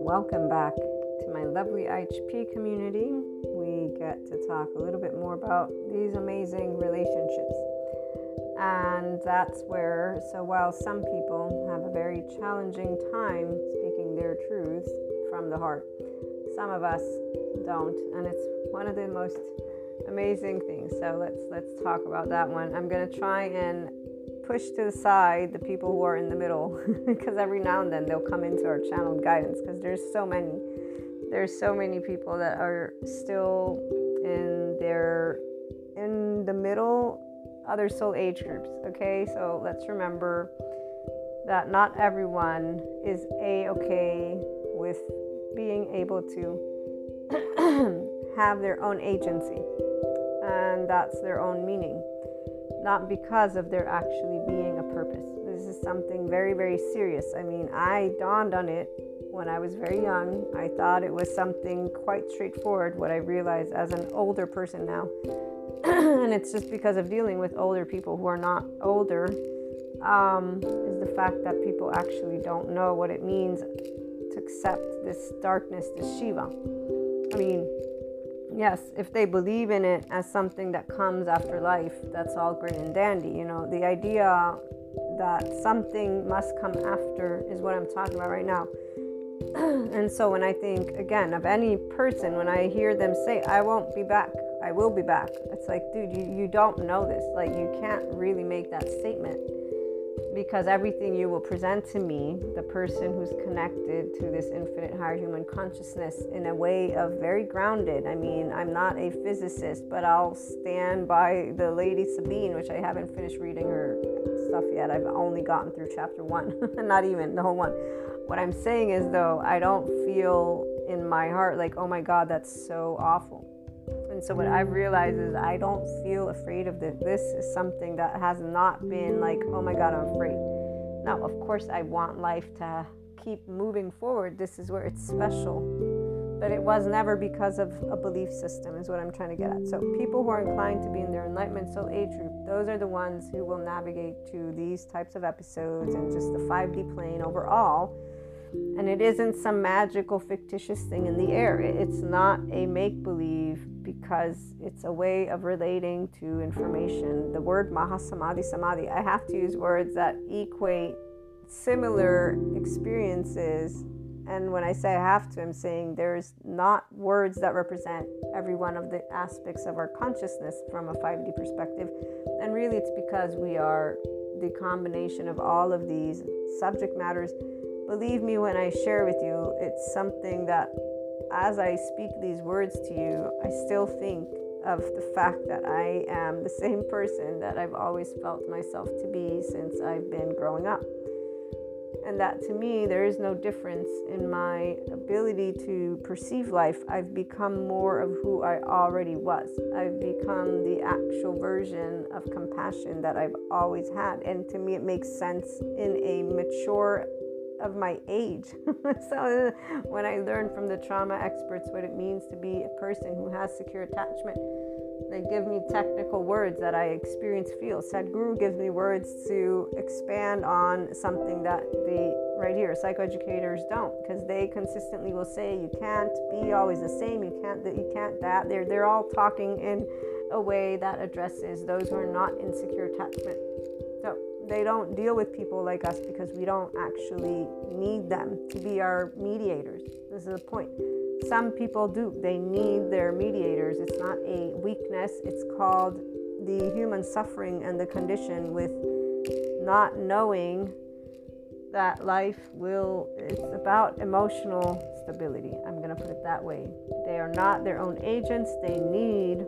Welcome back to my lovely IHP community. We get to talk a little bit more about these amazing relationships. And that's where, so while some people have a very challenging time speaking their truths from the heart, some of us don't. And it's one of the most amazing things. So let's let's talk about that one. I'm gonna try and push to the side the people who are in the middle because every now and then they'll come into our channeled guidance because there's so many there's so many people that are still in their in the middle other soul age groups okay? So let's remember that not everyone is a okay with being able to have their own agency and that's their own meaning not because of there actually being a purpose. This is something very, very serious. I mean, I dawned on it when I was very young. I thought it was something quite straightforward, what I realized as an older person now. and it's just because of dealing with older people who are not older, um, is the fact that people actually don't know what it means to accept this darkness, this Shiva. I mean, yes, if they believe in it as something that comes after life, that's all great and dandy. You know, the idea that something must come after is what I'm talking about right now. and so when I think again of any person, when I hear them say, I won't be back, I will be back, it's like, dude, you, you don't know this. Like, you can't really make that statement because everything you will present to me, the person who's connected to this infinite higher human consciousness, in a way of very grounded. I mean, I'm not a physicist, but I'll stand by the lady Sabine, which I haven't finished reading her stuff yet. I've only gotten through chapter one, not even the whole one. What I'm saying is, though, I don't feel in my heart like, oh my God, that's so awful and so what I've realized is I don't feel afraid of this. This is something that has not been like, oh my God, I'm afraid. Now, of course, I want life to keep moving forward. This is where it's special. But it was never because of a belief system, is what I'm trying to get at. So, people who are inclined to be in their enlightenment soul age group, those are the ones who will navigate to these types of episodes and just the 5D plane overall and it isn't some magical fictitious thing in the air. It's not a make believe because it's a way of relating to information. The word mahasamadhi samadhi i have to use words that equate similar experiences. And when i say i have to i'm saying there's not words that represent every one of the aspects of our consciousness from a 5d perspective. And really it's because we are the combination of all of these subject matters Believe me when I share with you, it's something that as I speak these words to you, I still think of the fact that I am the same person that I've always felt myself to be since I've been growing up. And that to me, there is no difference in my ability to perceive life. I've become more of who I already was. I've become the actual version of compassion that I've always had. And to me, it makes sense in a mature of my age. so when I learned from the trauma experts what it means to be a person who has secure attachment, they give me technical words that I experience feel. Sadhguru gives me words to expand on something that the right here psychoeducators don't because they consistently will say you can't be always the same, you can't that you can't that. They're they're all talking in a way that addresses those who are not in secure attachment they don't deal with people like us because we don't actually need them to be our mediators. This is the point. Some people do. They need their mediators. It's not a weakness, it's called the human suffering and the condition with not knowing that life will, it's about emotional stability. I'm going to put it that way. They are not their own agents, they need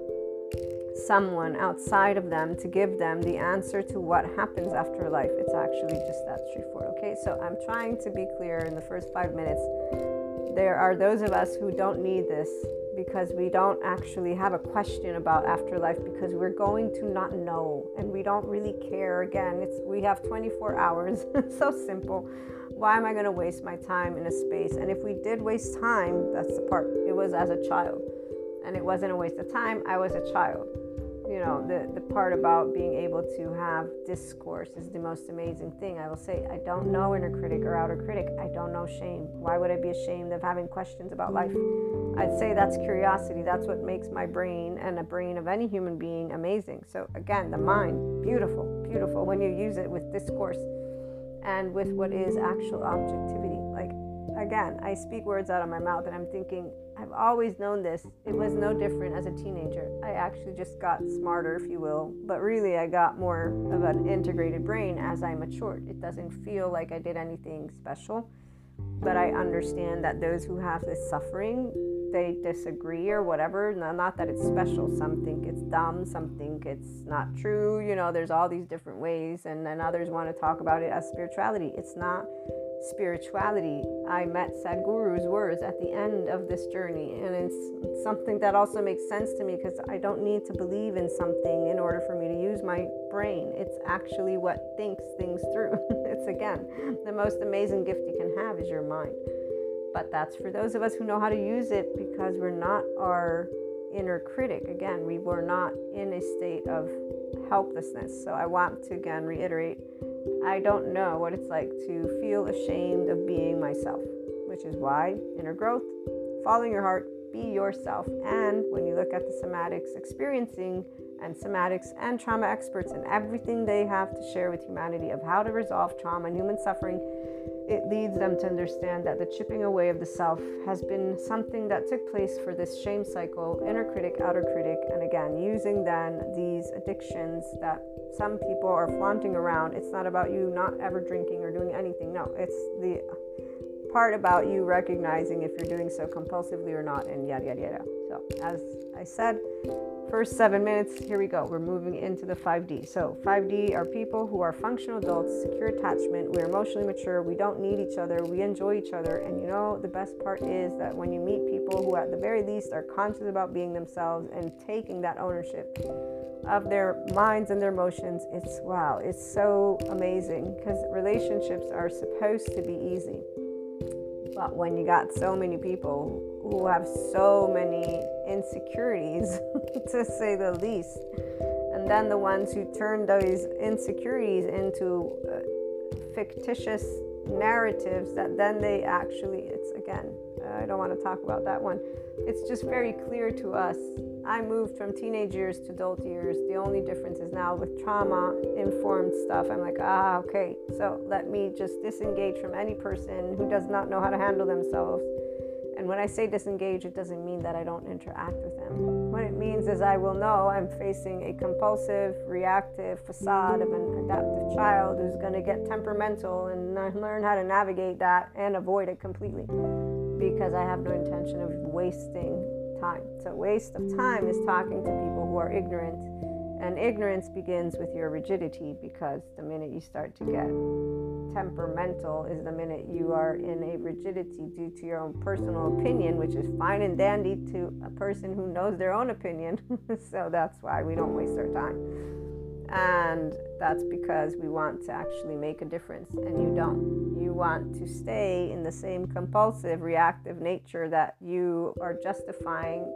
someone outside of them to give them the answer to what happens after life. It's actually just that straightforward. Okay, so I'm trying to be clear in the first five minutes. There are those of us who don't need this because we don't actually have a question about afterlife because we're going to not know and we don't really care. Again, it's we have 24 hours. so simple. Why am I going to waste my time in a space? And if we did waste time, that's the part. It was as a child and it wasn't a waste of time. I was a child you know the, the part about being able to have discourse is the most amazing thing. I will say i don't know inner critic or outer critic. I don't know shame. Why would i be ashamed of having questions about life? I'd say that's curiosity. That's what makes my brain and the brain of any human being amazing. So again the mind beautiful beautiful when you use it with discourse and with what is actual objectivity again i speak words out of my mouth and i'm thinking I've always known this. It was no different as a teenager. I actually just got smarter, if you will, but really I got more of an integrated brain as I matured. It doesn't feel like I did anything special, but I understand that those who have this suffering, they disagree or whatever. Not that it's special. Some think it's dumb, some think it's not true. You know, there's all these different ways, and then others want to talk about it as spirituality. It's not spirituality. I met Sadhguru's words at the end of this journey, and it's something that also makes sense to me because I don't need to believe in something in order for me to use my brain. It's actually what thinks things through. it's again the most amazing gift you can have is your mind. But that's for those of us who know how to use it because we're not our inner critic. Again, we were not in a state of helplessness. So I want to again reiterate I don't know what it's like to feel ashamed of being myself, which is why inner growth, following your heart, be yourself. And when you look at the somatics experiencing and somatics and trauma experts and everything they have to share with humanity of how to resolve trauma and human suffering, it leads them to understand that the chipping away of the self has been something that took place for this shame cycle, inner critic, outer critic, and again, using then these addictions that some people are flaunting around. It's not about you not ever drinking or doing anything. No, it's the part about you recognizing if you're doing so compulsively or not, and yada, yada, yada. So, as I said, first seven minutes, here we go. We're moving into the 5D. So, 5D are people who are functional adults, secure attachment, we're emotionally mature, we don't need each other, we enjoy each other. And you know, the best part is that when you meet people who, at the very least, are conscious about being themselves and taking that ownership of their minds and their emotions, it's wow, it's so amazing because relationships are supposed to be easy. But when you got so many people who have so many insecurities, to say the least. And then the ones who turn those insecurities into uh, fictitious narratives that then they actually, it's again, I don't want to talk about that one. It's just very clear to us. I moved from teenage years to adult years. The only difference is now with trauma informed stuff. I'm like, ah, okay, so let me just disengage from any person who does not know how to handle themselves and when I say disengage, it doesn't mean that I don't interact with them. What it means is I will know I'm facing a compulsive, reactive facade of an adaptive child who's going to get temperamental and learn how to navigate that and avoid it completely because I have no intention of wasting time. So, waste of time is talking to people who are ignorant and ignorance begins with your rigidity because the minute you start to get temperamental is the minute you are in a rigidity due to your own personal opinion, which is fine and dandy to a person who knows their own opinion. so that's why we don't waste our time. And that's because we want to actually make a difference, and you don't. You want to stay in the same compulsive, reactive nature that you are justifying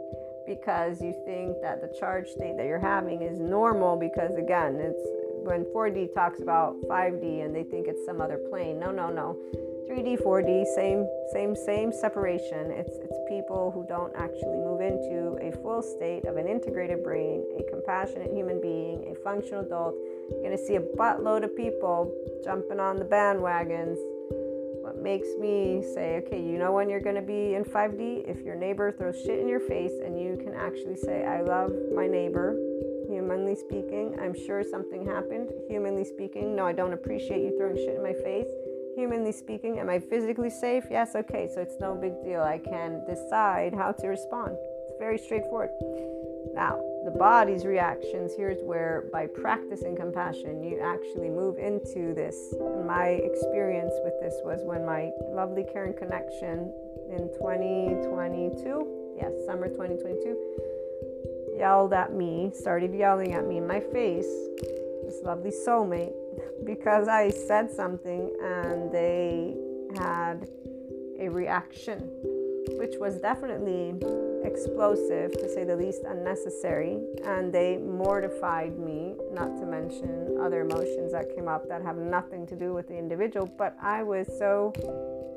because you think that the charge state that you're having is normal because again it's when 4D talks about 5D and they think it's some other plane. No no no. 3D 4D same same same separation. It's it's people who don't actually move into a full state of an integrated brain a compassionate human being a functional adult. You're to see a buttload of people jumping on the bandwagons. What makes me say, okay, you know when you're to be in 5D? If your neighbor throws shit in your face and you can actually say, I love my neighbor, humanly speaking. I'm sure something happened, humanly speaking. No, I don't appreciate you throwing shit in my face. Humanly speaking, am I physically safe? Yes, okay, so it's no big deal. I can decide how to respond. It's very straightforward. Now, the body's reactions, here's where by practicing compassion, you actually move into this. My experience with this was when my lovely Karen connection in 2022, yes, summer 2022, yelled at me, started yelling at me in my face, this lovely soulmate, because I said something and they had a reaction which was definitely explosive, to say the least, unnecessary. And they mortified me, not to mention other emotions that came up that have nothing to do with the individual. But I was so,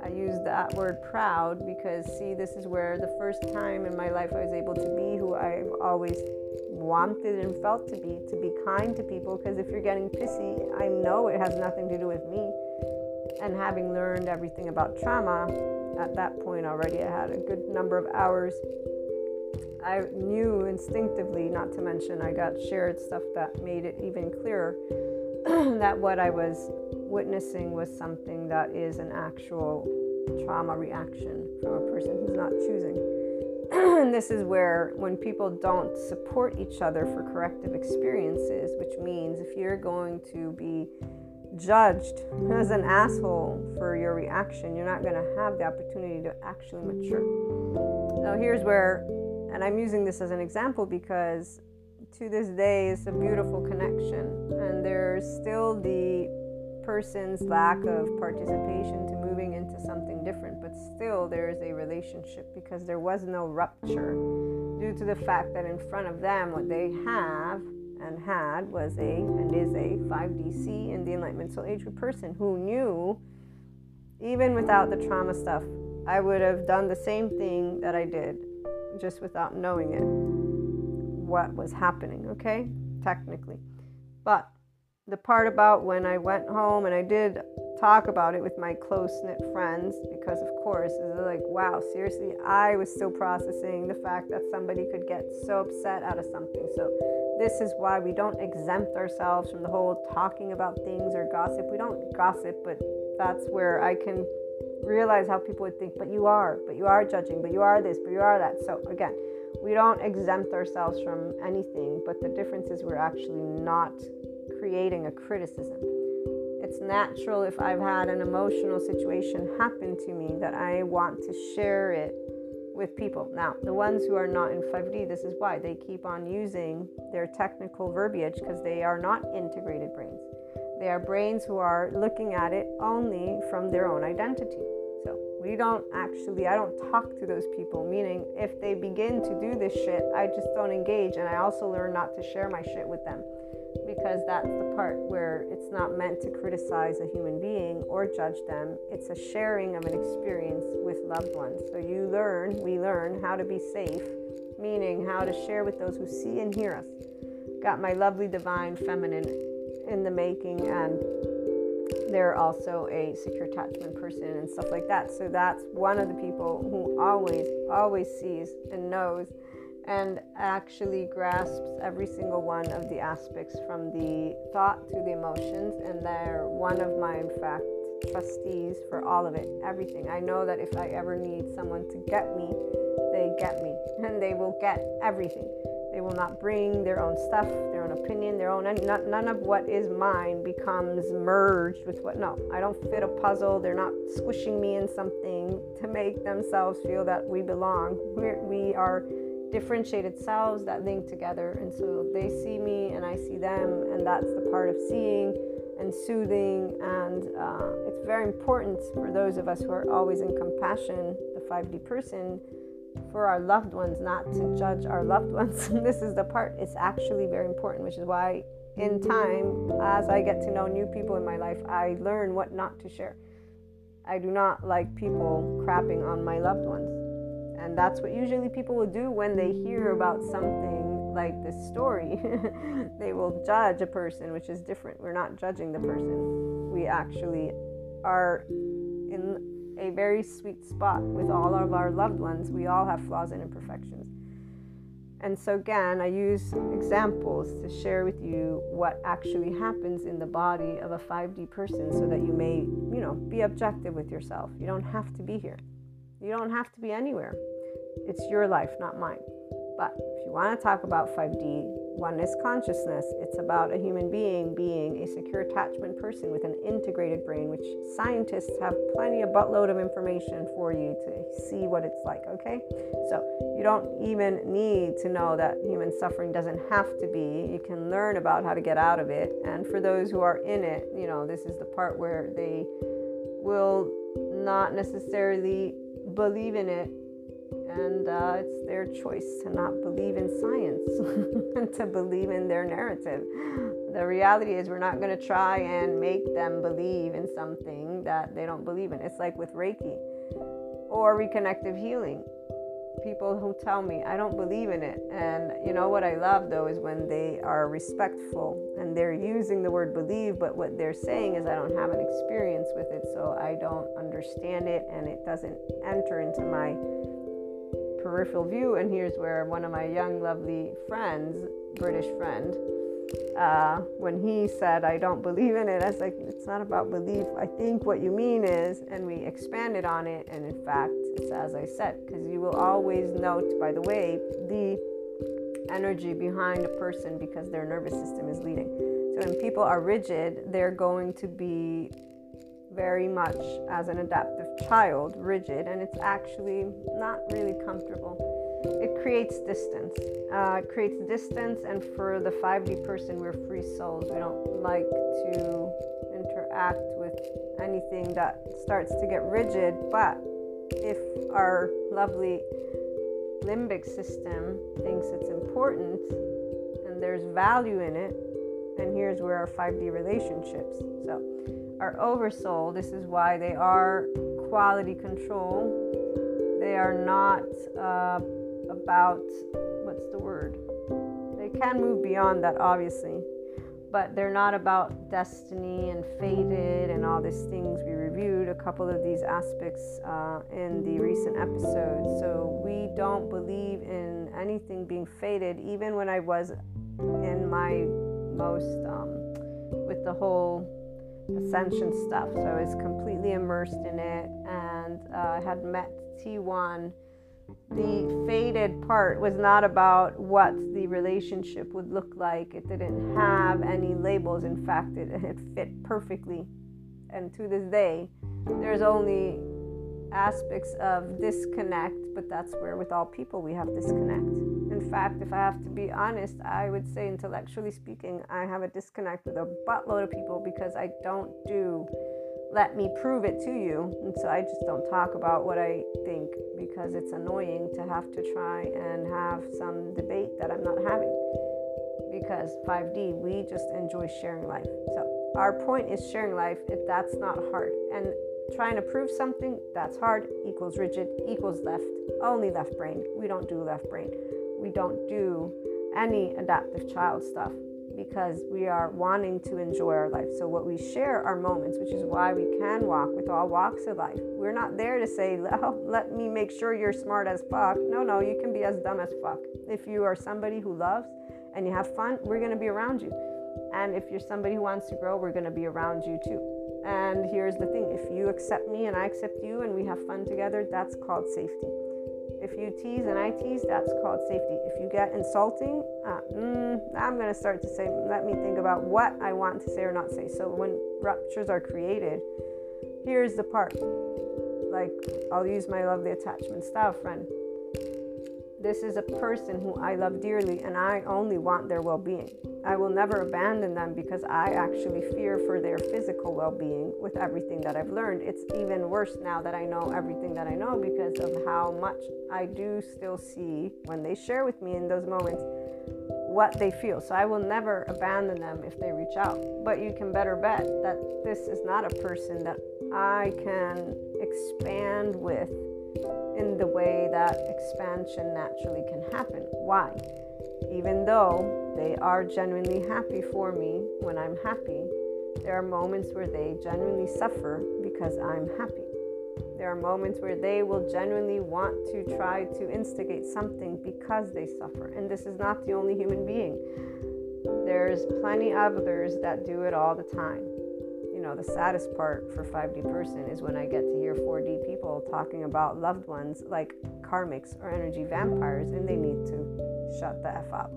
I use that word proud because, see, this is where the first time in my life I was able to be who I've always wanted and felt to be, to be kind to people. Because if you're getting pissy, I know it has nothing to do with me. And having learned everything about trauma, at that point already, I had a good number of hours. I knew instinctively, not to mention, I got shared stuff that made it even clearer that what I was witnessing was something that is an actual trauma reaction from a person who's not choosing. and this is where, when people don't support each other for corrective experiences, which means if you're going to be judged as an asshole for your reaction, you're not going to have the opportunity to actually mature. Now, here's where, and I'm using this as an example because to this day it's a beautiful connection, and there's still the person's lack of participation to moving into something different, but still there is a relationship because there was no rupture due to the fact that in front of them, what they have and had was a and is a 5D SEE in the Enlightenment Soul Age person who knew, even without the trauma stuff, I would have done the same thing that I did, just without knowing it, what was happening, okay? Technically. But the part about when I went home and I did talk about it with my close knit friends because, of course, it's like, wow, seriously, I was still processing the fact that somebody could get so upset out of something. So, this is why we don't exempt ourselves from the whole talking about things or gossip. We don't gossip, but that's where I can realize how people would think, but you are, but you are judging, but you are this, but you are that. So, again, we don't exempt ourselves from anything, but the difference is we're actually not creating a criticism it's natural if I've had an emotional situation happen to me that I want to share it with people. Now, the ones who are not in 5D, this is why they keep on using their technical verbiage because they are not integrated brains. They are brains who are looking at it only from their own identity. So we don't actually, I don't talk to those people, meaning if they begin to do this shit, I just don't engage. And I also learn not to share my shit with them because that's the part where it's not meant to criticize a human being or judge them. It's a sharing of an experience with loved ones. So you learn, we learn how to be safe, meaning how to share with those who see and hear us. Got my lovely divine feminine in the making, and they're also a secure attachment person and stuff like that. So that's one of the people who always, always sees and knows and actually grasps every single one of the aspects from the thought to the emotions. And they're one of my, in fact, trustees for all of it, everything. I know that if I ever need someone to get me, they get me and they will get everything. They will not bring their own stuff, their own opinion, their own. None of what is mine becomes merged with what. No, I don't fit a puzzle. They're not squishing me in something to make themselves feel that we belong. We're, we are differentiated selves that link together. And so they see me and I see them, and that's the part of seeing and soothing. And uh, it's very important for those of us who are always in compassion, the 5D person, for our loved ones, not to judge our loved ones. this is the part, it's actually very important, which is why in time, as I get to know new people in my life, I learn what not to share. I do not like people crapping on my loved ones. And that's what usually people will do when they hear about something like this story. they will judge a person, which is different. We're not judging the person. We actually are in a very sweet spot with all of our loved ones. We all have flaws and imperfections. And so, again, I use examples to share with you what actually happens in the body of a 5D person so that you may, you know, be objective with yourself. You don't have to be here. You don't have to be anywhere. It's your life, not mine. But if you want to talk about 5D, oneness consciousness, it's about a human being being a secure attachment person with an integrated brain, which scientists have plenty of buttload of information for you to see what it's like, okay? So you don't even need to know that human suffering doesn't have to be. You can learn about how to get out of it. And for those who are in it, you know, this is the part where they will not necessarily believe in it And uh, it's their choice to not believe in science and to believe in their narrative. The reality is, we're not going to try and make them believe in something that they don't believe in. It's like with Reiki or reconnective healing people who tell me I don't believe in it. And you know what I love though is when they are respectful and they're using the word believe, but what they're saying is I don't have an experience with it, so I don't understand it and it doesn't enter into my peripheral view. And here's where one of my young, lovely friends, British friend, uh, when he said, I don't believe in it, I was like, it's not about belief. I think what you mean is, and we expanded on it. And in fact, it's as I said, because you will always note, by the way, the energy behind a person because their nervous system is leading. So when people are rigid, they're going to be very much as an adaptive child, rigid, and it's actually not really comfortable it creates distance. Uh, it creates distance, and for the 5D person, we're free souls. We don't like to interact with anything that starts to get rigid. But if our lovely limbic system thinks it's important and there's value in it, and here's where our 5D relationships. So, our oversoul, this is why they are quality control. They are not. Uh, about what's the word? They can move beyond that, obviously, but they're not about destiny and fated and all these things. We reviewed a couple of these aspects uh, in the recent episodes. So we don't believe in anything being fated, even when I was in my most um, with the whole ascension stuff. So I was completely immersed in it and uh, had met T1 the faded part was not about what the relationship would look like. It didn't have any labels. In fact, it, it fit perfectly. And to this day, there's only aspects of disconnect, but that's where, with all people, we have disconnect. In fact, if I have to be honest, I would say, intellectually speaking, I have a disconnect with a buttload of people because I don't do let me prove it to you. And so I just don't talk about what I think because it's annoying to have to try and have some debate that I'm not having. Because 5D, we just enjoy sharing life. So our point is sharing life if that's not hard. And trying to prove something that's hard equals rigid equals left, only left brain. We don't do left brain. We don't do any adaptive child stuff because we are wanting to enjoy our life. So, what we share are moments, which is why we can walk with all walks of life. We're not there to say, oh, let me make sure you're smart as fuck. No, no, you can be as dumb as fuck. If you are somebody who loves and you have fun, we're going to be around you. And if you're somebody who wants to grow, we're going to be around you too. And here's the thing if you accept me and I accept you and we have fun together, that's called safety. If you tease and I tease, that's called safety. If you get insulting, uh, mm, I'm going to start to say, let me think about what I want to say or not say. So when ruptures are created, here's the part. Like, I'll use my lovely attachment style friend. This is a person who I love dearly, and I only want their well being. I will never abandon them because I actually fear for their physical well being with everything that I've learned. It's even worse now that I know everything that I know because of how much I do still see when they share with me in those moments what they feel. So I will never abandon them if they reach out. But you can better bet that this is not a person that I can expand with in the way that expansion naturally can happen. Why? Even though they are genuinely happy for me when I'm happy, there are moments where they genuinely suffer because I'm happy. There are moments where they will genuinely want to try to instigate something because they suffer. And this is not the only human being. There's plenty of others that do it all the time you know, the saddest part for 5D person is when I get to hear 4D people talking about loved ones like karmics or energy vampires and they need to shut the F up.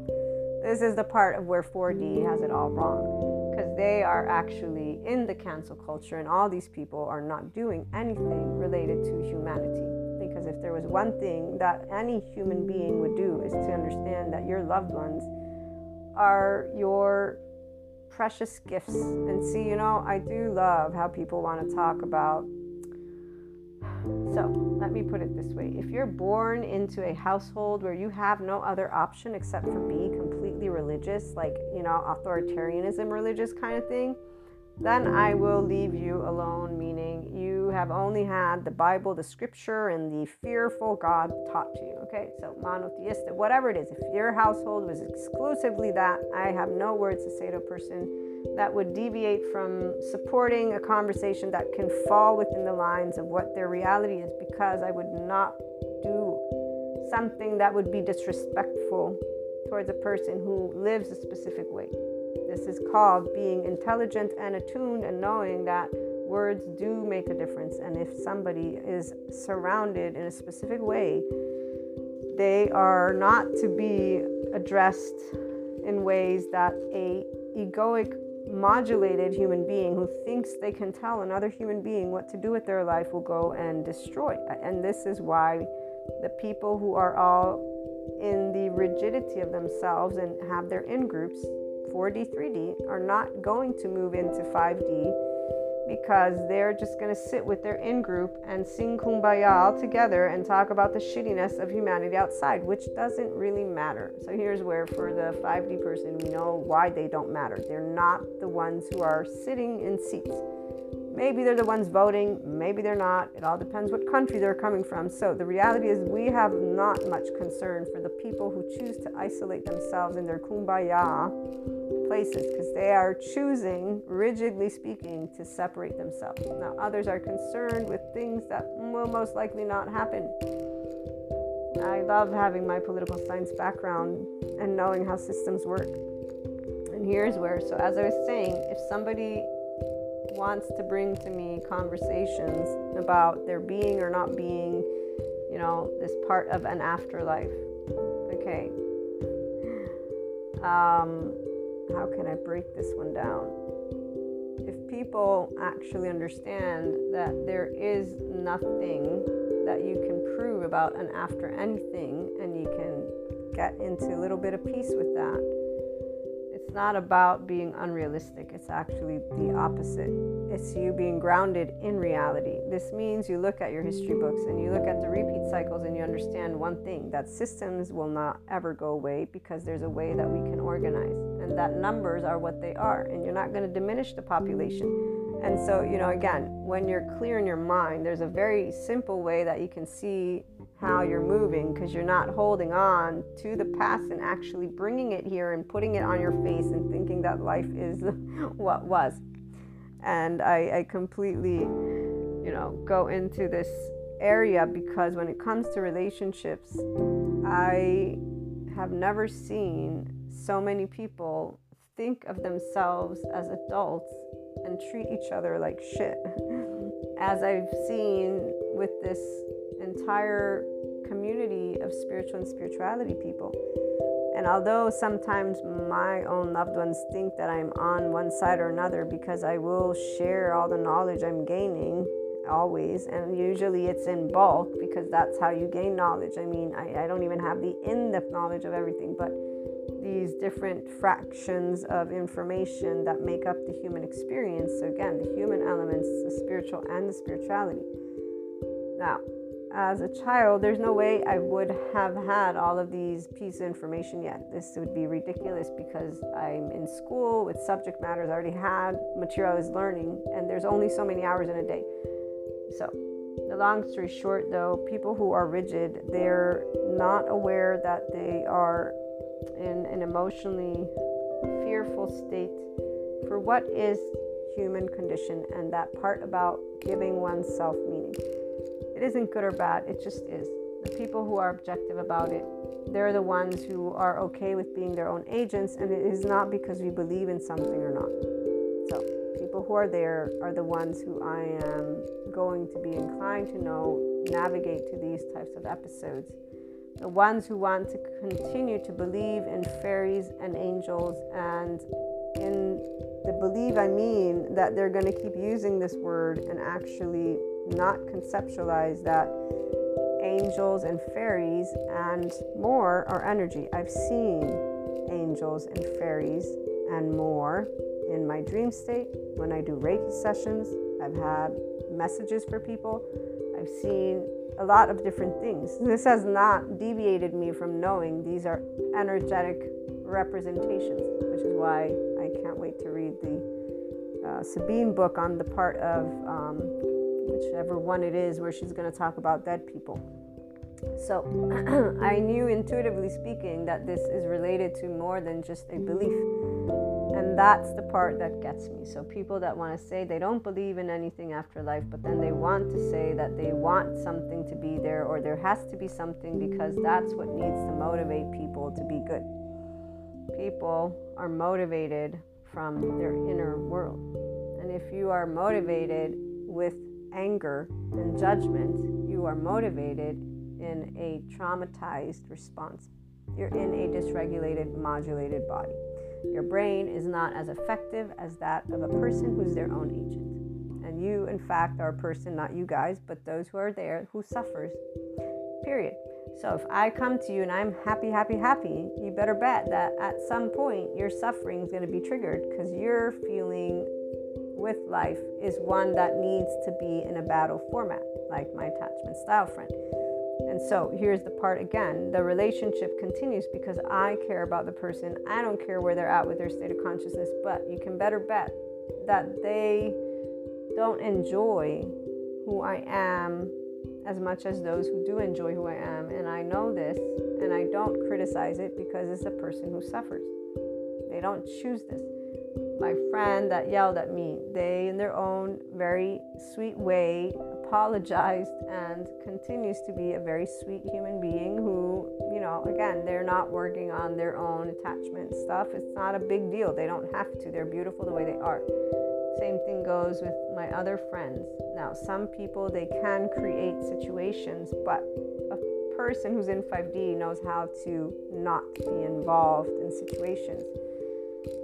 This is the part of where 4D has it all wrong because they are actually in the cancel culture and all these people are not doing anything related to humanity. Because if there was one thing that any human being would do is to understand that your loved ones are your precious gifts. And see, you know, I do love how people want to talk about So let me put it this way if you're born into a household where you have no other option except for be completely religious, like, you know, authoritarianism religious kind of thing, then I will leave you alone, meaning have only had the Bible, the scripture, and the fearful God taught to you. Okay, so monotheistic, whatever it is, if your household was exclusively that, I have no words to say to a person that would deviate from supporting a conversation that can fall within the lines of what their reality is because I would not do something that would be disrespectful towards a person who lives a specific way. This is called being intelligent and attuned and knowing that words do make a difference. And if somebody is surrounded in a specific way, they are not to be addressed in ways that a egoic modulated human being who thinks they can tell another human being what to do with their life will go and destroy. And this is why the people who are all in the rigidity of themselves and have their in groups, 4D, 3D, are not going to move into 5D because they're just going to sit with their in group and sing kumbaya all together and talk about the shittiness of humanity outside, which doesn't really matter. So here's where, for the 5D person, we know why they don't matter. They're not the ones who are sitting in seats. Maybe they're the ones voting, maybe they're not. It all depends what country they're coming from. So the reality is, we have not much concern for the people who choose to isolate themselves in their kumbaya places because they are choosing, rigidly speaking, to separate themselves. Now, others are concerned with things that will most likely not happen. I love having my political science background and knowing how systems work. And here's where, so as I was saying, if somebody wants to bring to me conversations about their being or not being, you know, this part of an afterlife, okay. Um, how can I break this one down? If people actually understand that there is nothing that you can prove about an after anything, and you can get into a little bit of peace with that, not about being unrealistic, it's actually the opposite. It's you being grounded in reality. This means you look at your history books and you look at the repeat cycles and you understand one thing that systems will not ever go away because there's a way that we can organize, and that numbers are what they are, and you're not going to diminish the population. And so, you know, again, when you're clear in your mind, there's a very simple way that you can see how you're moving because you're not holding on to the past and actually bringing it here and putting it on your face and thinking that life is what was. And I, I completely, you know, go into this area because when it comes to relationships, I have never seen so many people think of themselves as adults and treat each other like shit. As I've seen with this entire community of spiritual and spirituality people. And although sometimes my own loved ones think that I'm on one side or another because I will share all the knowledge I'm gaining always, and usually it's in bulk because that's how you gain knowledge. I mean, I, I don't even have the in depth knowledge of everything, but these different fractions of information that make up the human experience. So, again, the human elements, the spiritual and the spirituality. Now, as a child, there's no way I would have had all of these pieces of information yet. This would be ridiculous because I'm in school with subject matters I already had, material I was learning, and there's only so many hours in a day. So, the long story short, though, people who are rigid, they're not aware that they are in an emotionally fearful state for what is human condition and that part about giving oneself meaning. It isn't good or bad, it just is. The people who are objective about it, they're the ones who are okay with being their own agents, and it is not because we believe in something or not. So, people who are there are the ones who I am going to be inclined to know navigate to these types of episodes. The ones who want to continue to believe in fairies and angels and in the believe, I mean that they're going to keep using this word and actually not conceptualize that angels and fairies and more are energy. I've seen angels and fairies and more in my dream state when I do Reiki sessions. I've had messages for people. I've seen a lot of different things. This has not deviated me from knowing these are energetic representations, which is why I can't wait to read the uh, Sabine book on the part of um, whichever one it is where she's going to talk about dead people. So I knew intuitively speaking that this is related to more than just a belief. And that's the part that gets me. So people that want to say they don't believe in anything after life, but then they want to say that they want something to be there or there has to be something because that's what needs to motivate people to be good. People are motivated from their inner world. And if you are motivated with anger and judgment, you are motivated in a traumatized response. You're in a dysregulated, modulated body. Your brain is not as effective as that of a person who's their own agent. And you, in fact, are a person, not you guys, but those who are there who suffers. Period. So if I come to you and I'm happy, happy, happy, you better bet that at some point your suffering is going to be triggered because you're feeling with life is one that needs to be in a battle format, like my attachment style friend. And so here's the part again the relationship continues because I care about the person. I don't care where they're at with their state of consciousness, but you can better bet that they don't enjoy who I am as much as those who do enjoy who I am. And I know this, and I don't criticize it because it's a person who suffers. They don't choose this. My friend that yelled at me, they, in their own very sweet way, apologized and continues to be a very sweet human being who, you know, again, they're not working on their own attachment stuff. It's not a big deal. They don't have to. They're beautiful the way they are. Same thing goes with my other friends. Now, some people they can create situations, but a person who's in 5D knows how to not be involved in situations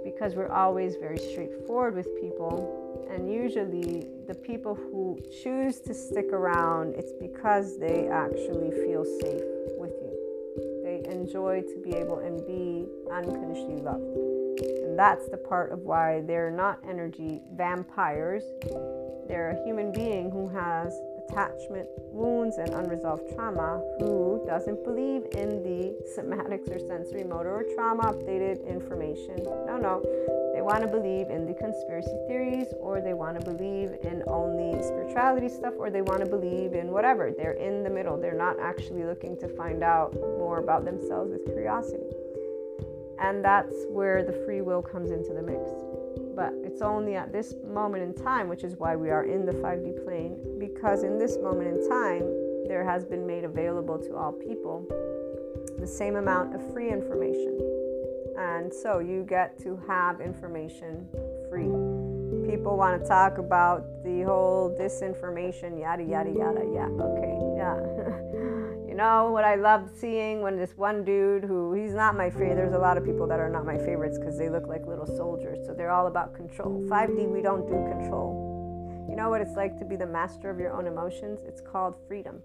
because we're always very straightforward with people and usually, the people who choose to stick around, it's because they actually feel safe with you. They enjoy to be able and be unconditionally loved. And that's the part of why they're not energy vampires. They're a human being who has attachment wounds and unresolved trauma who doesn't believe in the somatics or sensory motor or trauma updated information. No, no. They want to believe in the conspiracy theories or they want to believe in only spirituality stuff or they want to believe in whatever. They're in the middle. They're not actually looking to find out more about themselves with curiosity. And that's where the free will comes into the mix it's only at this moment in time, which is why we are in the 5D plane, because in this moment in time, there has been made available to all people the same amount of free information. And so you get to have information free. People want to talk about the whole disinformation, yada, yada, yada. Yeah, okay, yeah. know what I loved seeing when this one dude who he's not my favorite. There's a lot of people that are not my favorites because they look like little soldiers. So they're all about control. 5D, we don't do control. You know what it's like to be the master of your own emotions? It's called freedom.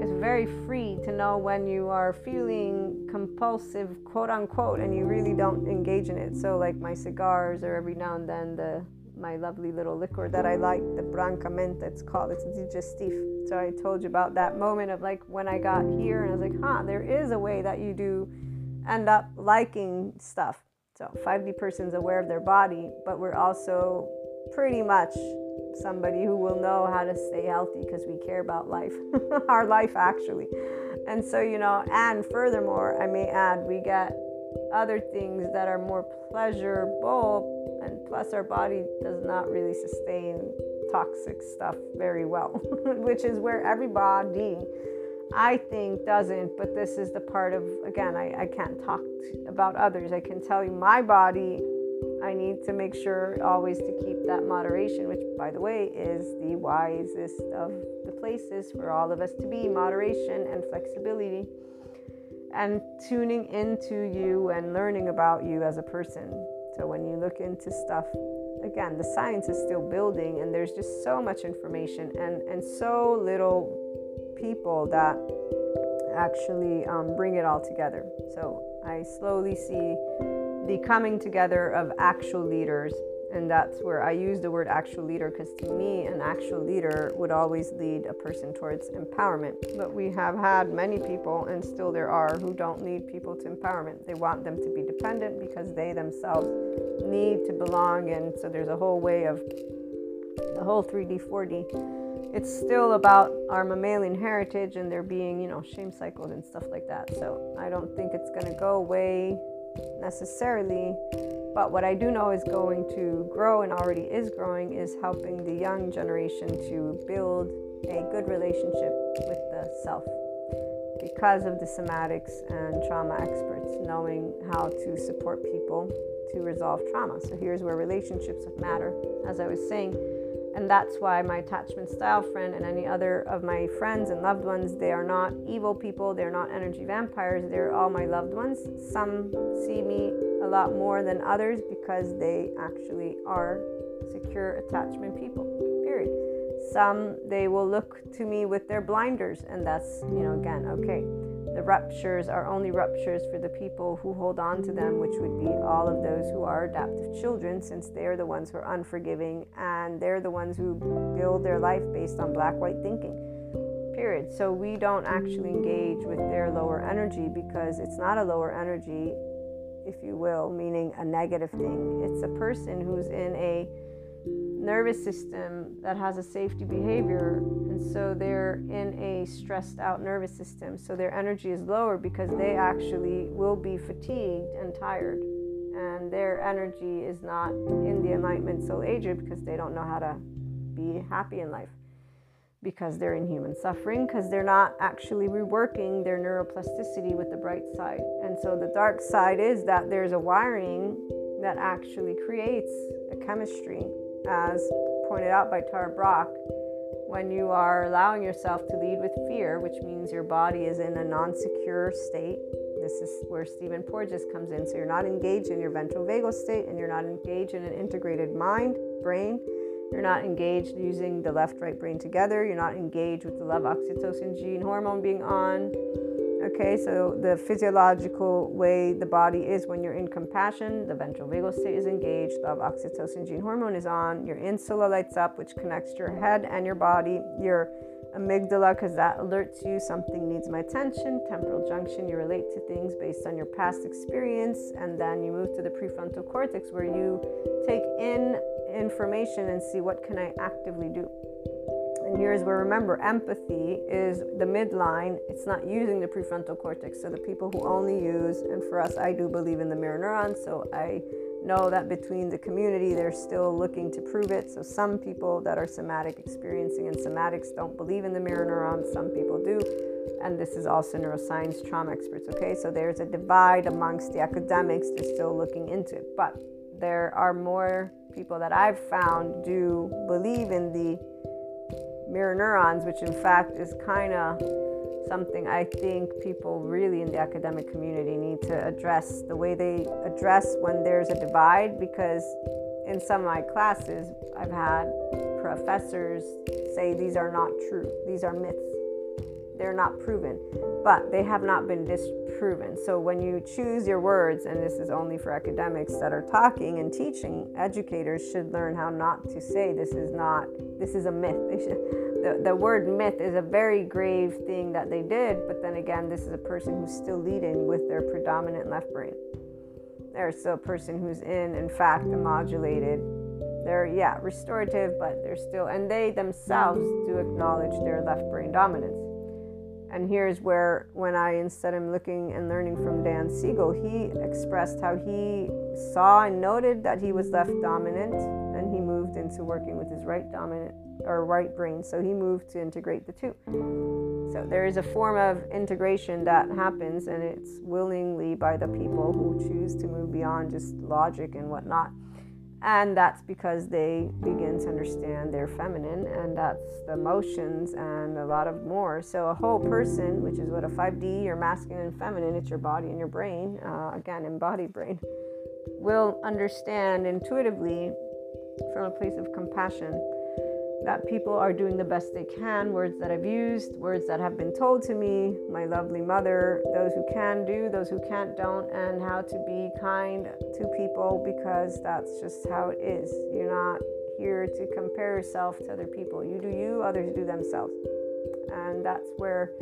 It's very free to know when you are feeling compulsive, quote unquote, and you really don't engage in it. So, like my cigars, or every now and then the my lovely little liquor that I like, the Brancamenta, it's called. It's digestif. So I told you about that moment of like when I got here and I was like, huh, there is a way that you do end up liking stuff. So 5D person's aware of their body, but we're also pretty much somebody who will know how to stay healthy because we care about life, our life actually. And so, you know, and furthermore, I may add, we get other things that are more pleasurable plus our body does not really sustain toxic stuff very well which is where everybody i think doesn't. But this is the part of again i, I can't talk about others. I can tell you my body i need to make sure always to keep that moderation which by the way is the wisest of the places for all of us to be moderation and flexibility and tuning into you and learning about you as a person so when you look into stuff, again, the science is still building and there's just so much information and, and so little people that actually um, bring it all together. So I slowly see the coming together of actual leaders And that's where I use the word actual leader because to me, an actual leader would always lead a person towards empowerment. But we have had many people, and still there are, who don't lead people to empowerment. They want them to be dependent because they themselves need to belong. And so there's a whole way of the whole 3D, 4D. It's still about our mammalian heritage and they're being, you know, shame cycled and stuff like that. So I don't think it's going to go away necessarily but what I do know is going to grow and already is growing is helping the young generation to build a good relationship with the self because of the somatics and trauma experts knowing how to support people to resolve trauma. So here's where relationships matter, as I was saying. And that's why my attachment style friend and any other of my friends and loved ones, they are not evil people, they're not energy vampires, they're all my loved ones. Some see me a lot more than others because they actually are secure attachment people. Period. Some they will look to me with their blinders, and that's, you know, again, okay. The ruptures are only ruptures for the people who hold on to them, which would be all of those who are adaptive children, since they're the ones who are unforgiving and they're the ones who build their life based on black white thinking. Period. So we don't actually engage with their lower energy because it's not a lower energy, if you will, meaning a negative thing. It's a person who's in a nervous system that has a safety behavior, and so they're in a stressed out nervous system. So their energy is lower because they actually will be fatigued and tired, and their energy is not in the enlightenment soul ager because they don't know how to be happy in life because they're in human suffering, because they're not actually reworking their neuroplasticity with the bright side. And so the dark side is that there's a wiring that actually creates a chemistry, as pointed out by Tara Brach, When you are allowing yourself to lead with fear, which means your body is in a non secure state, this is where Stephen Porges comes in. So you're not engaged in your ventral vagal state and you're not engaged in an integrated mind, brain, you're not engaged using the left right brain together. You're not engaged with the love oxytocin gene hormone being on. Okay, so the physiological way the body is when you're in compassion, the ventral vagal state is engaged, the oxytocin gene hormone is on, your insula lights up, which connects your head and your body, your amygdala, because that alerts you something needs my attention, temporal junction, you relate to things based on your past experience, and then you move to the prefrontal cortex where you take in information and see what can I actively do. And here's where remember empathy is the midline. It's not using the prefrontal cortex. So the people who only use, and for us, I do believe in the mirror neurons. So I know that between the community, they're still looking to prove it. So some people that are somatic experiencing and somatics don't believe in the mirror neurons. Some people do. And this is also neuroscience trauma experts. Okay, so there's a divide amongst the academics. They're still looking into it, but there are more people that I've found do believe in the mirror neurons, which in fact is kind of something I think people really in the academic community need to address the way they address when there's a divide. Because in some of my classes, I've had professors say these are not true, these are myths they're not proven, but they have not been disproven. So when you choose your words, and this is only for academics that are talking and teaching, educators should learn how not to say this is not, this is a myth. Should, the, the word myth is a very grave thing that they did, but then again, this is a person who's still leading with their predominant left brain. They're still a person who's in, in fact, a modulated they're yeah restorative but they're still and they themselves do acknowledge their left brain dominance and here's where, when I instead am looking and learning from Dan Siegel, he expressed how he saw and noted that he was left dominant and he moved into working with his right dominant or right brain. So he moved to integrate the two. So there is a form of integration that happens and it's willingly by the people who choose to move beyond just logic and whatnot and that's because they begin to understand their feminine and that's the emotions and a lot of more. So a whole person which is what a 5d your masculine and feminine it's your body and your brain uh, again embodied brain will understand intuitively from a place of compassion that people are doing the best they can, words that I've used, words that have been told to me, my lovely mother, those who can do, those who can't don't, and how to be kind to people because that's just how it is. You're not here to compare yourself to other people. You do you, others do themselves. And that's where,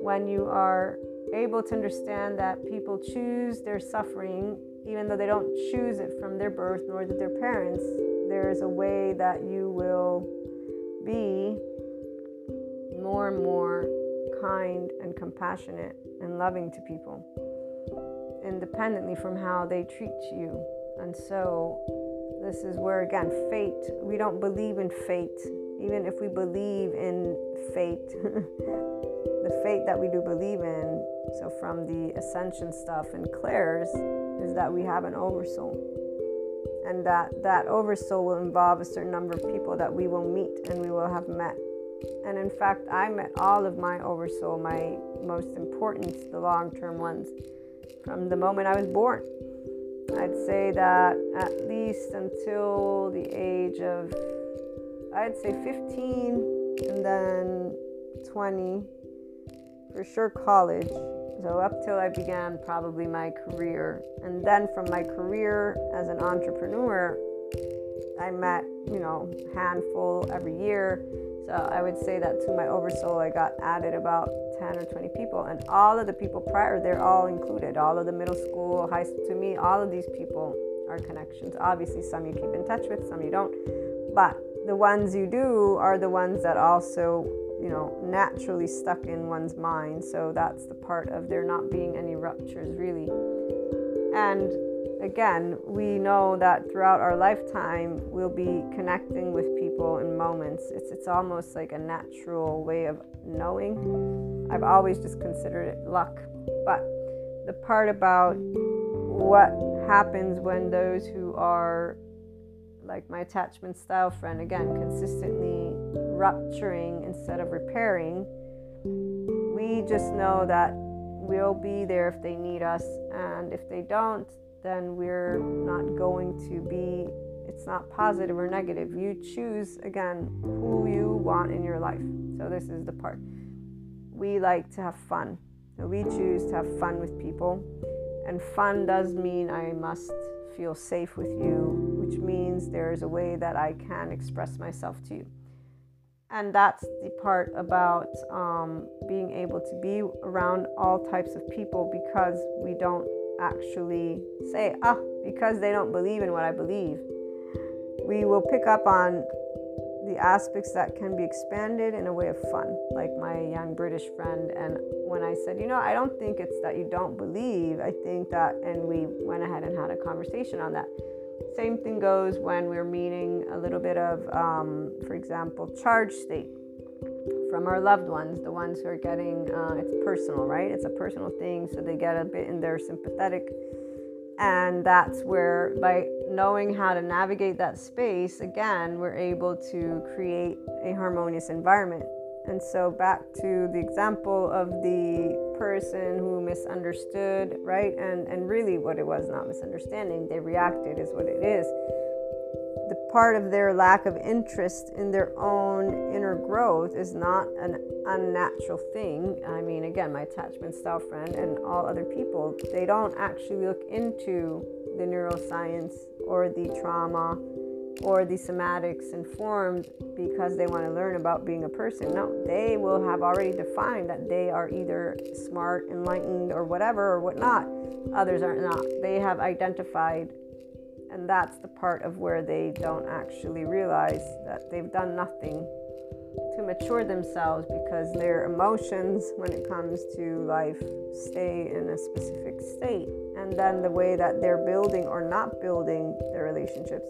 when you are able to understand that people choose their suffering, even though they don't choose it from their birth nor did their parents, there is a way that you will be more and more kind and compassionate and loving to people, independently from how they treat you. And so, this is where, again, fate, we don't believe in fate, even if we believe in fate. the fate that we do believe in, so from the ascension stuff and Claire's, is that we have an oversoul and that that oversoul will involve a certain number of people that we will meet and we will have met. And in fact i met all of my oversoul my most important the long-term ones from the moment i was born. I'd say that at least until the age of i'd say 15 and then 20 for sure college so, up till I began probably my career. And then from my career as an entrepreneur, I met, you know, handful every year. So I would say that to my oversoul, I got added about 10 or 20 people. And all of the people prior, they're all included. All of the middle school, high school, to me, all of these people are connections. Obviously, some you keep in touch with, some you don't. But the ones you do are the ones that also you know, naturally stuck in one's mind. So that's the part of there not being any ruptures, really. And again, we know that throughout our lifetime, we'll be connecting with people in moments. It's, it's almost like a natural way of knowing. I've always just considered it luck. But the part about what happens when those who are like my attachment style friend, again, consistently rupturing instead of repairing, we just know that we'll be there if they need us. And if they don't, then we're not going to be, it's not positive or negative. You choose, again, who you want in your life. So, this is the part. We like to have fun. So, we choose to have fun with people. And fun does mean I must feel safe with you, which means there's a way that I can express myself to you. And that's the part about um, being able to be around all types of people because we don't actually say, ah, because they don't believe in what I believe. We will pick up on the aspects that can be expanded in a way of fun, like my young British friend. And when I said, you know, I don't think it's that you don't believe, I think that, and we went ahead and had a conversation on that. Same thing goes when we're meeting a little bit of, um, for example, charge state from our loved ones, the ones who are getting, uh, it's personal, right? It's a personal thing, so they get a bit in their sympathetic and that's where, by knowing how to navigate that space, again, we're able to create a harmonious environment. And so, back to the example of the person who misunderstood, right? And, and really, what it was not misunderstanding, they reacted, is what it is the part of their lack of interest in their own inner growth is not an unnatural thing. I mean, again, my attachment style friend and all other people, they don't actually look into the neuroscience or the trauma or the somatics informed because they want to learn about being a person. No, they will have already defined that they are either smart, enlightened, or whatever, or whatnot. Others are not. They have identified and that's the part of where they don't actually realize that they've done nothing to mature themselves because their emotions, when it comes to life, stay in a specific state. And then the way that they're building or not building their relationships,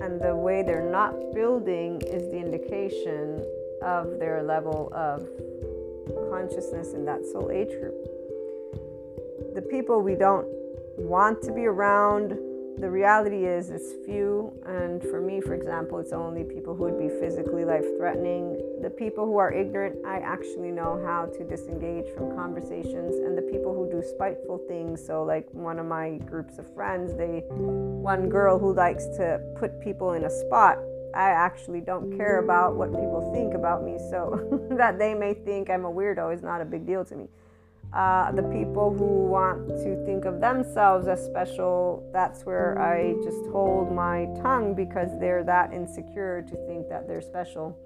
and the way they're not building is the indication of their level of consciousness in that soul age group. The people we don't want to be around the reality is it's few and for me for example it's only people who would be physically life threatening the people who are ignorant i actually know how to disengage from conversations and the people who do spiteful things so like one of my groups of friends they one girl who likes to put people in a spot I actually don't care about what people think about me. So that they may think I'm a weirdo is not a big deal to me. Uh, the people who want to think of themselves as special, that's where I just hold my tongue because they're that insecure to think that they're special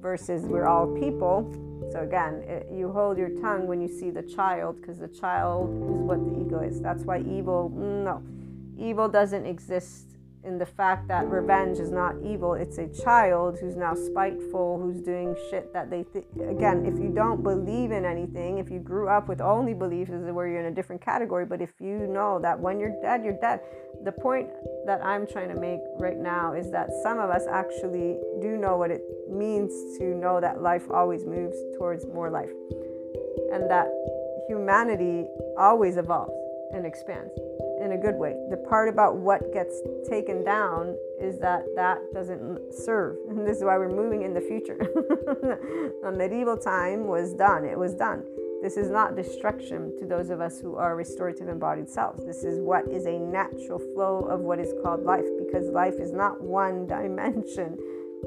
versus we're all people. So again, it, you hold your tongue when you see the child because the child is what the ego is. That's why evil, no, evil doesn't exist in the fact that revenge is not evil. It's a child who's now spiteful, who's doing shit that they. Again, if you don't believe in anything, if you grew up with only beliefs, is where you're in a different category. But if you know that when you're dead, you're dead. The point that I'm trying to make right now is that some of us actually do know what it means to know that life always moves towards more life and that humanity always evolves and expands in a good way. The part about what gets taken down is that that doesn't serve. And this is why we're moving in the future. the medieval time was done, it was done. This is not destruction to those of us who are restorative embodied selves. This is what is a natural flow of what is called life because life is not one dimension.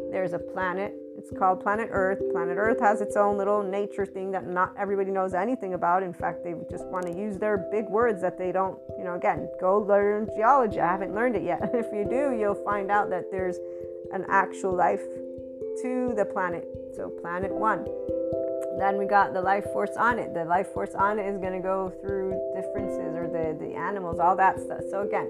There's a planet, it's called Planet Earth. Planet Earth has its own little nature thing that not everybody knows anything about. In fact, they just want to use their big words that they don't, you know, again, go learn geology. I haven't learned it yet. if you do, you'll find out that there's an actual life to the planet. So, Planet One. Then we got the life force on it. The life force on it is going to go through differences or the, the animals, all that stuff. So, again,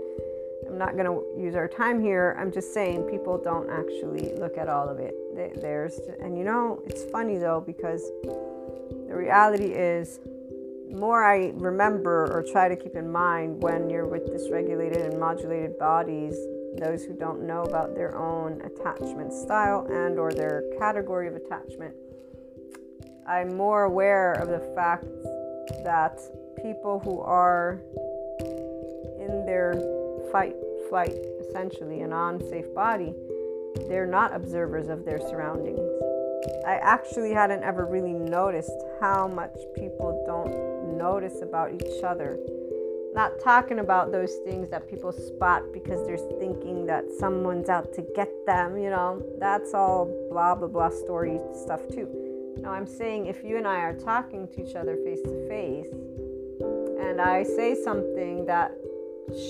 I'm not going to use our time here. I'm just saying people don't actually look at all of it. There's, and you know, it's funny though, because the reality is, more I remember or try to keep in mind when you're with dysregulated and modulated bodies, those who don't know about their own attachment style and or their category of attachment, I'm more aware of the fact that people who are in their fight, flight, essentially, an unsafe body, they're not observers of their surroundings. I actually hadn't ever really noticed how much people don't notice about each other. Not talking about those things that people spot because they're thinking that someone's out to get them, you know, that's all blah blah blah story stuff too. Now, I'm saying if you and I are talking to each other face to face, and I say something that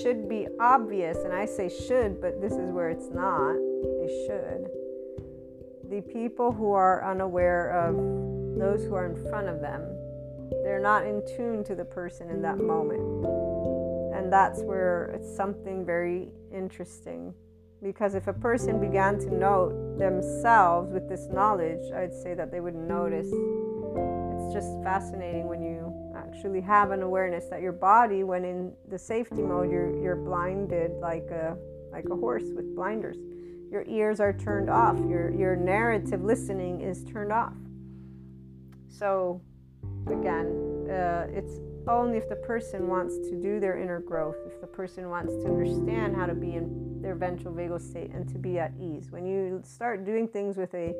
should be obvious, and I say should, but this is where it's not. It should. The people who are unaware of those who are in front of them, they're not in tune to the person in that moment. And that's where it's something very interesting. Because if a person began to note themselves with this knowledge, I'd say that they would notice. It's just fascinating when you actually have an awareness that your body, when in the safety mode, you're, you're blinded like a, like a horse with blinders. Your ears are turned off, your, your narrative listening is turned off. So, again, uh, it's only if the person wants to do their inner growth, if the person wants to understand how to be in their ventral vagal state and to be at ease. When you start doing things with a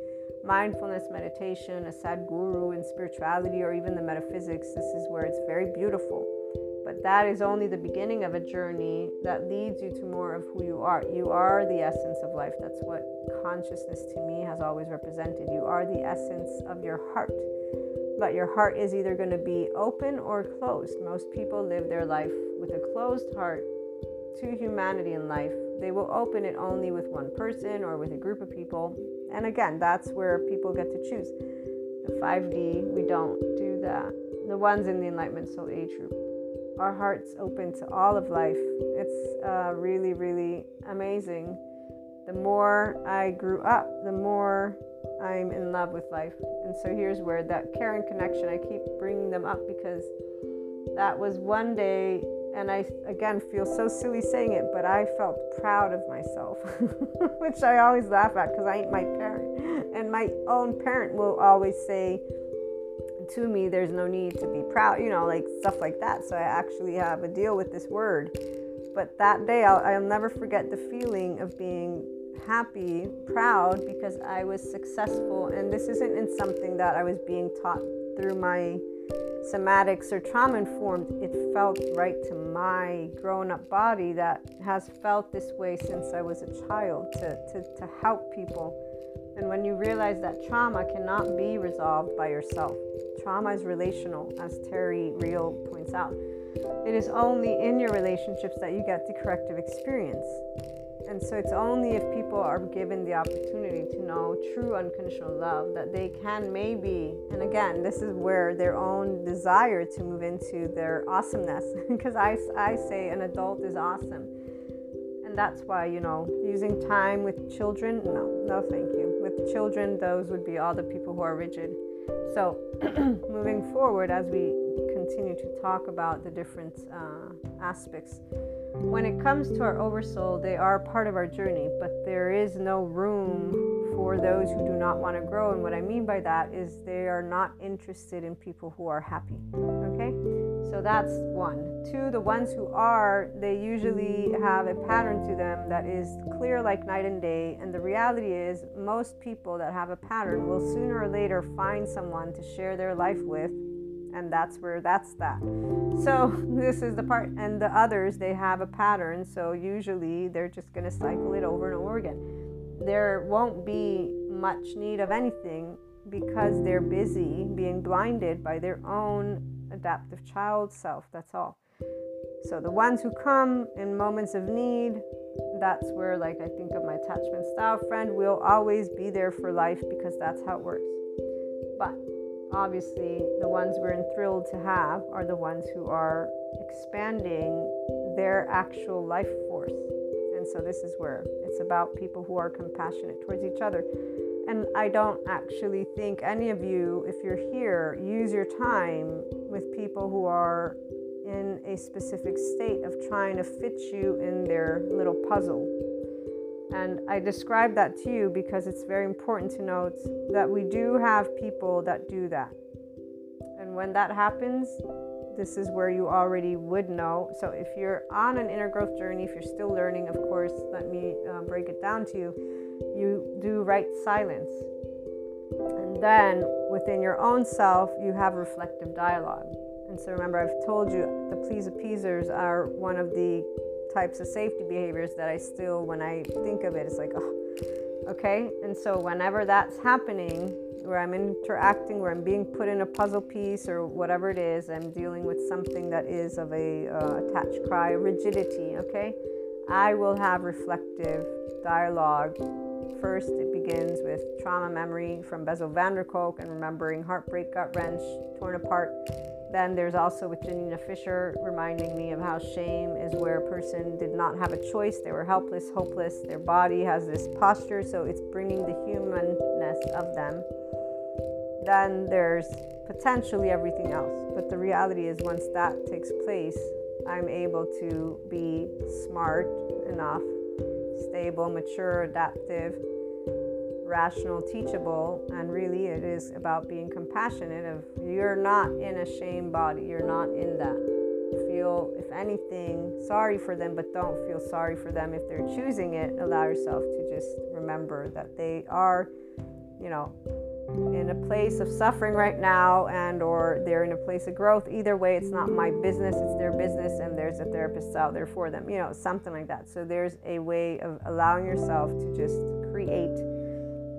mindfulness meditation, a Sadhguru in spirituality, or even the metaphysics, this is where it's very beautiful. But that is only the beginning of a journey that leads you to more of who you are. You are the essence of life. That's what consciousness to me has always represented. You are the essence of your heart. But your heart is either going to be open or closed. Most people live their life with a closed heart to humanity in life. They will open it only with one person or with a group of people and again, that's where people get to choose. The 5D, we don't do that. The ones in the Enlightenment Soul Age group. Our hearts open to all of life. It's uh, really, really amazing. The more I grew up, the more I'm in love with life. And so here's where that caring connection, I keep bringing them up because that was one day and I again feel so silly saying it, but I felt proud of myself, which I always laugh at because I ain't my parent. And my own parent will always say to me, There's no need to be proud, you know, like stuff like that. So I actually have a deal with this word. But that day, I'll, I'll never forget the feeling of being happy, proud because I was successful. And this isn't in something that I was being taught through my somatics or trauma informed, it felt right to my grown up body that has felt this way since I was a child to, to, to help people. And when you realize that trauma cannot be resolved by yourself, trauma is relational, as Terry Real points out. It is only in your relationships that you get the corrective experience. And so it's only if people are given the opportunity to know true unconditional love that they can maybe, and again, this is where their own desire to move into their awesomeness, because I, I say an adult is awesome. And that's why, you know, using time with children, no, no, thank you. With children, those would be all the people who are rigid. So, moving forward, as we continue to talk about the different uh, aspects, when it comes to our oversoul, they are part of our journey, but there is no room for those who do not want to grow. And what I mean by that is they are not interested in people who are happy. Okay? So that's one. Two, the ones who are, they usually have a pattern to them that is clear like night and day. And the reality is, most people that have a pattern will sooner or later find someone to share their life with and that's where that's that. So this is the part and the others they have a pattern so usually they're just going to cycle it over and over again. There won't be much need of anything because they're busy being blinded by their own adaptive child self that's all. So the ones who come in moments of need that's where like i think of my attachment style friend will always be there for life because that's how it works. But obviously the ones we're enthralled to have are the ones who are expanding their actual life force. And so this is where it's about people who are compassionate towards each other. And I don't actually think any of you, if you're here, use your time with people who are in a specific state of trying to fit you in their little puzzle and I describe that to you because it's very important to note that we do have people that do that. And when that happens, this is where you already would know. So if you're on an inner growth journey, if you're still learning, of course, let me uh, break it down to you. You do right silence. And then within your own self, you have reflective dialogue. And so remember, I've told you the please appeasers are one of the types of safety behaviors that I still, when I think of it, it's like, oh, okay. And so whenever that's happening, where I'm interacting, where I'm being put in a puzzle piece or whatever it is, I'm dealing with something that is of a uh, attached cry, rigidity, okay? I will have reflective dialogue. First, it begins with trauma memory from Bessel van der Kolk and remembering heartbreak, gut wrench, torn apart then there's also with Janina Fisher reminding me of how shame is where a person did not have a choice. They were helpless, hopeless. Their body has this posture, so it's bringing the humanness of them. Then there's potentially everything else. But the reality is, once that takes place, I'm able to be smart enough, stable, mature, adaptive, rational, teachable, and really it is about being compassionate of you're not in a shame body, you're not in that. Feel, if anything, sorry for them, but don't feel sorry for them if they're choosing it. Allow yourself to just remember that they are, you know, in a place of suffering right now and or they're in a place of growth either way it's not my business it's their business and there's a therapist out there for them you know something like that so there's a way of allowing yourself to just create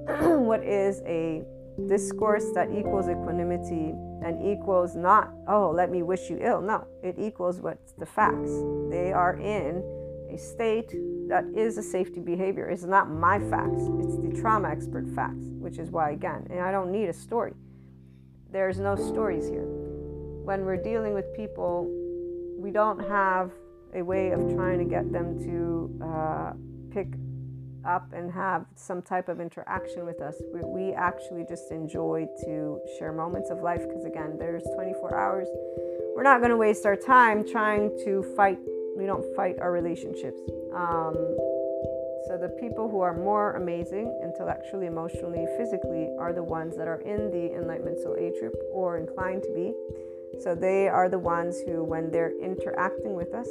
what is a discourse that equals equanimity and equals not, oh, let me wish you ill. No, it equals what's the facts. They are in a state that is a safety behavior. It's not my facts, it's the trauma expert facts, which is why, again, and I don't need a story. There's no stories here. When we're dealing with people, we don't have a way of trying to get them to uh, pick up and have some type of interaction with us. We, we actually just enjoy to share moments of life because, again, there's 24 hours. We're not going to waste our time trying to fight. We don't fight our relationships. Um, so, the people who are more amazing intellectually, emotionally, physically are the ones that are in the Enlightenment Soul Age group or inclined to be. So, they are the ones who, when they're interacting with us,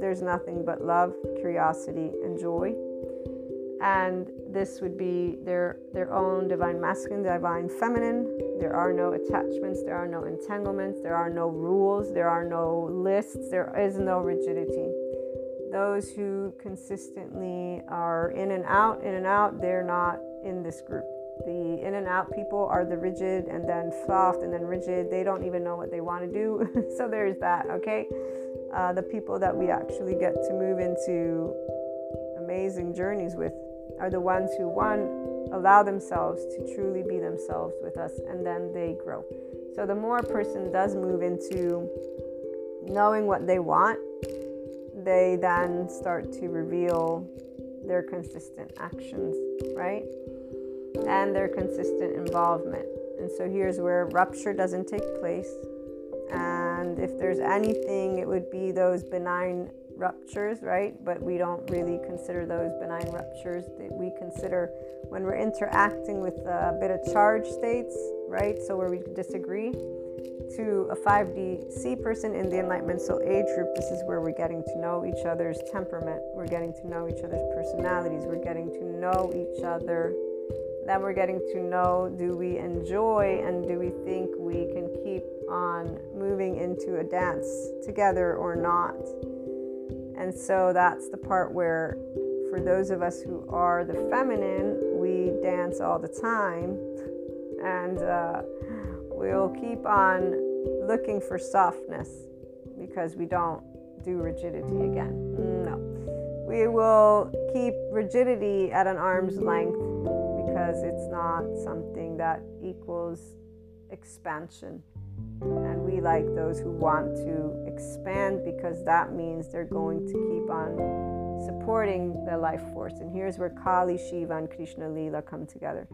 there's nothing but love, curiosity, and joy and this would be their their own divine masculine divine feminine. There are no attachments there are no entanglements there are no rules there are no lists there is no rigidity. Those who consistently are in and out in and out they're not in this group. The in and out people are the rigid and then soft and then rigid. They don't even know what they want to do. So there's that okay? Uh, the people that we actually get to move into amazing journeys with are the ones who one allow themselves to truly be themselves with us and then they grow. So the more a person does move into knowing what they want they then start to reveal their consistent actions right? And their consistent involvement. And so here's where rupture doesn't take place. And if there's anything it would be those benign ruptures, right? But we don't really consider those benign ruptures. That we consider when we're interacting with a bit of charge states, right? So where we disagree to a 5D SEE person in the Enlightenment Soul age group, this is where we're getting to know each other's temperament, we're getting to know each other's personalities, we're getting to know each other. Then we're getting to know do we enjoy and do we think we can keep on moving into a dance together or not? And so that's the part where, for those of us who are the feminine, we dance all the time and uh, we'll keep on looking for softness because we don't do rigidity again. No. We will keep rigidity at an arm's length because it's not something that equals expansion. And we like those who want to expand because that means they're going to keep on supporting the life force. And here's where Kali, Shiva, and Krishna Leela come together.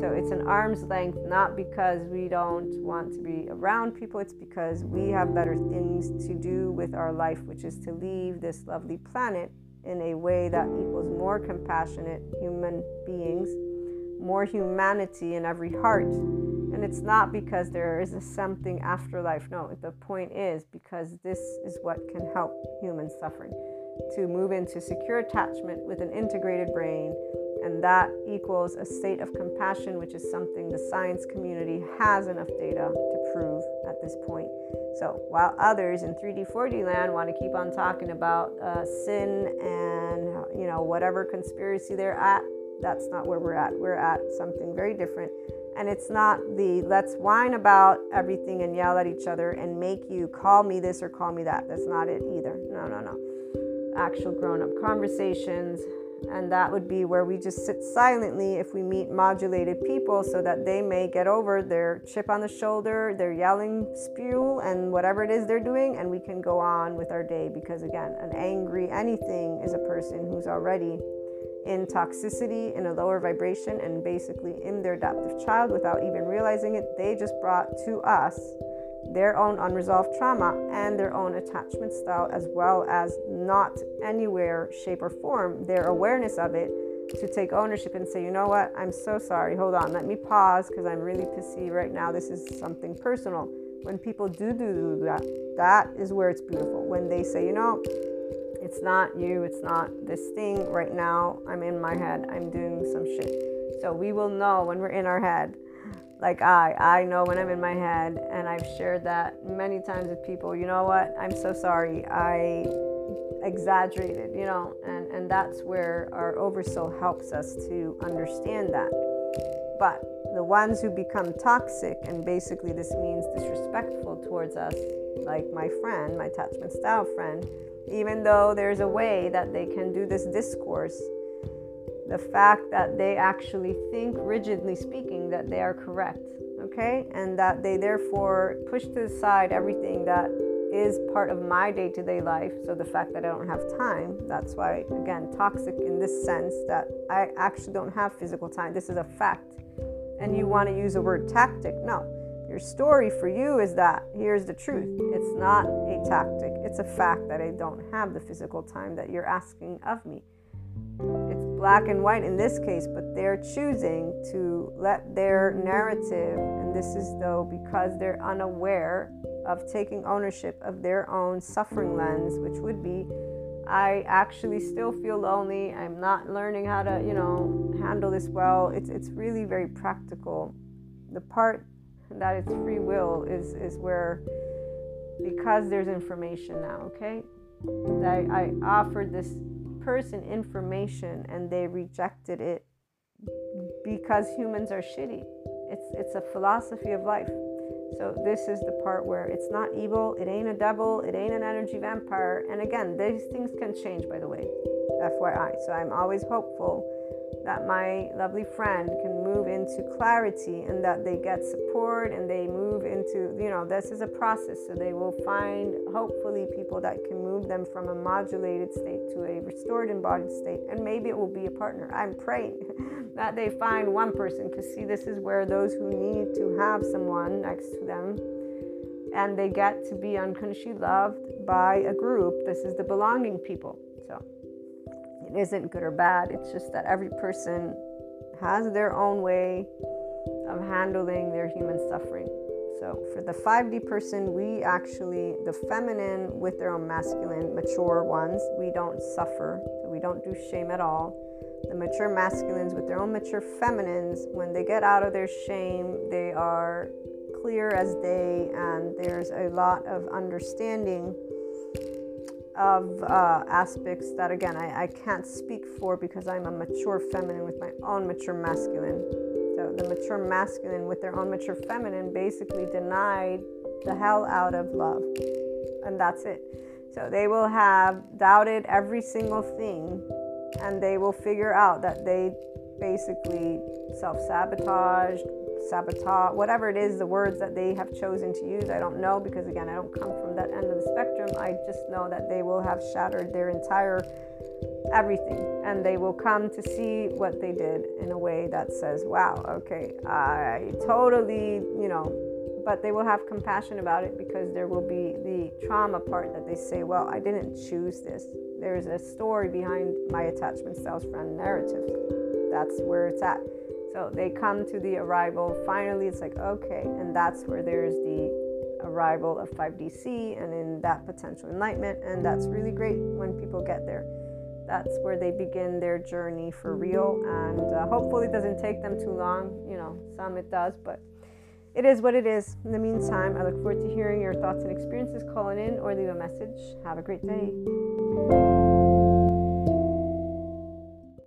So it's an arm's length, not because we don't want to be around people, it's because we have better things to do with our life, which is to leave this lovely planet in a way that equals more compassionate human beings, more humanity in every heart and it's not because there is a something afterlife. No, the point is because this is what can help human suffering to move into secure attachment with an integrated brain. And that equals a state of compassion, which is something the science community has enough data to prove at this point. So while others in 3D, 4D land want to keep on talking about uh, sin and you know whatever conspiracy they're at, that's not where we're at. We're at something very different and it's not the let's whine about everything and yell at each other and make you call me this or call me that. That's not it either. No, no, no. Actual grown up conversations. And that would be where we just sit silently if we meet modulated people so that they may get over their chip on the shoulder, their yelling spew, and whatever it is they're doing, and we can go on with our day. Because again, an angry anything is a person who's already in toxicity, in a lower vibration, and basically in their adaptive child without even realizing it. They just brought to us their own unresolved trauma and their own attachment style, as well as not anywhere, shape, or form their awareness of it to take ownership and say, you know what, I'm so sorry. Hold on, let me pause because I'm really pissy right now. This is something personal. When people do do do that, that is where it's beautiful. When they say, you know, it's not you, it's not this thing right now. I'm in my head, I'm doing some shit. So we will know when we're in our head. Like I, I know when I'm in my head, and I've shared that many times with people. You know what? I'm so sorry. I exaggerated, you know, and, and that's where our oversoul helps us to understand that. But the ones who become toxic, and basically this means disrespectful towards us, like my friend, my attachment style friend, even though there's a way that they can do this discourse, the fact that they actually think, rigidly speaking, that they are correct, okay, and that they therefore push to the side everything that is part of my day to day life. So the fact that I don't have time, that's why, again, toxic in this sense that I actually don't have physical time. This is a fact. And you want to use the word tactic. No, your story for you is that here's the truth. It's not a tactic, it's a fact that I don't have the physical time that you're asking of me. It's black and white in this case, but they're choosing to let their narrative, and this is though because they're unaware of taking ownership of their own suffering lens, which would be I actually still feel lonely. I'm not learning how to, you know, handle this well. It's it's really very practical. The part that it's free will is is where because there's information now, okay? I, I offered this person information and they rejected it because humans are shitty. It's it's a philosophy of life. So this is the part where it's not evil, it ain't a devil, it ain't an energy vampire. And again, these things can change by the way. FYI. So I'm always hopeful that my lovely friend can move into clarity and that they get support and they move into, you know, this is a process. So they will find, hopefully, people that can move them from a modulated state to a restored embodied state. And maybe it will be a partner. I'm praying that they find one person because, see, this is where those who need to have someone next to them and they get to be unconsciously loved by a group. This is the belonging people. It isn't good or bad. It's just that every person has their own way of handling their human suffering. So, for the 5D person, we actually, the feminine with their own masculine, mature ones, we don't suffer. So we don't do shame at all. The mature masculines with their own mature feminines, when they get out of their shame, they are clear as day, and there's a lot of understanding of uh, aspects that, again, I, I can't speak for because I'm a mature feminine with my own mature masculine. So the mature masculine with their own mature feminine basically denied the hell out of love. And that's it. So they will have doubted every single thing and they will figure out that they basically self sabotaged, sabotage, whatever it is, the words that they have chosen to use. I don't know because, again, I don't come from that end of the spectrum. I just know that they will have shattered their entire everything and they will come to see what they did in a way that says, wow, okay, I totally, you know, but they will have compassion about it because there will be the trauma part that they say, well, I didn't choose this. There's a story behind my attachment styles friend narrative. That's where it's at. So they come to the arrival. Finally, it's like, okay. And that's where there's the arrival of 5D SEE and in that potential enlightenment. And that's really great when people get there. That's where they begin their journey for real. And uh, hopefully, it doesn't take them too long. You know, some it does, but it is what it is. In the meantime, I look forward to hearing your thoughts and experiences. Calling in or leave a message. Have a great day.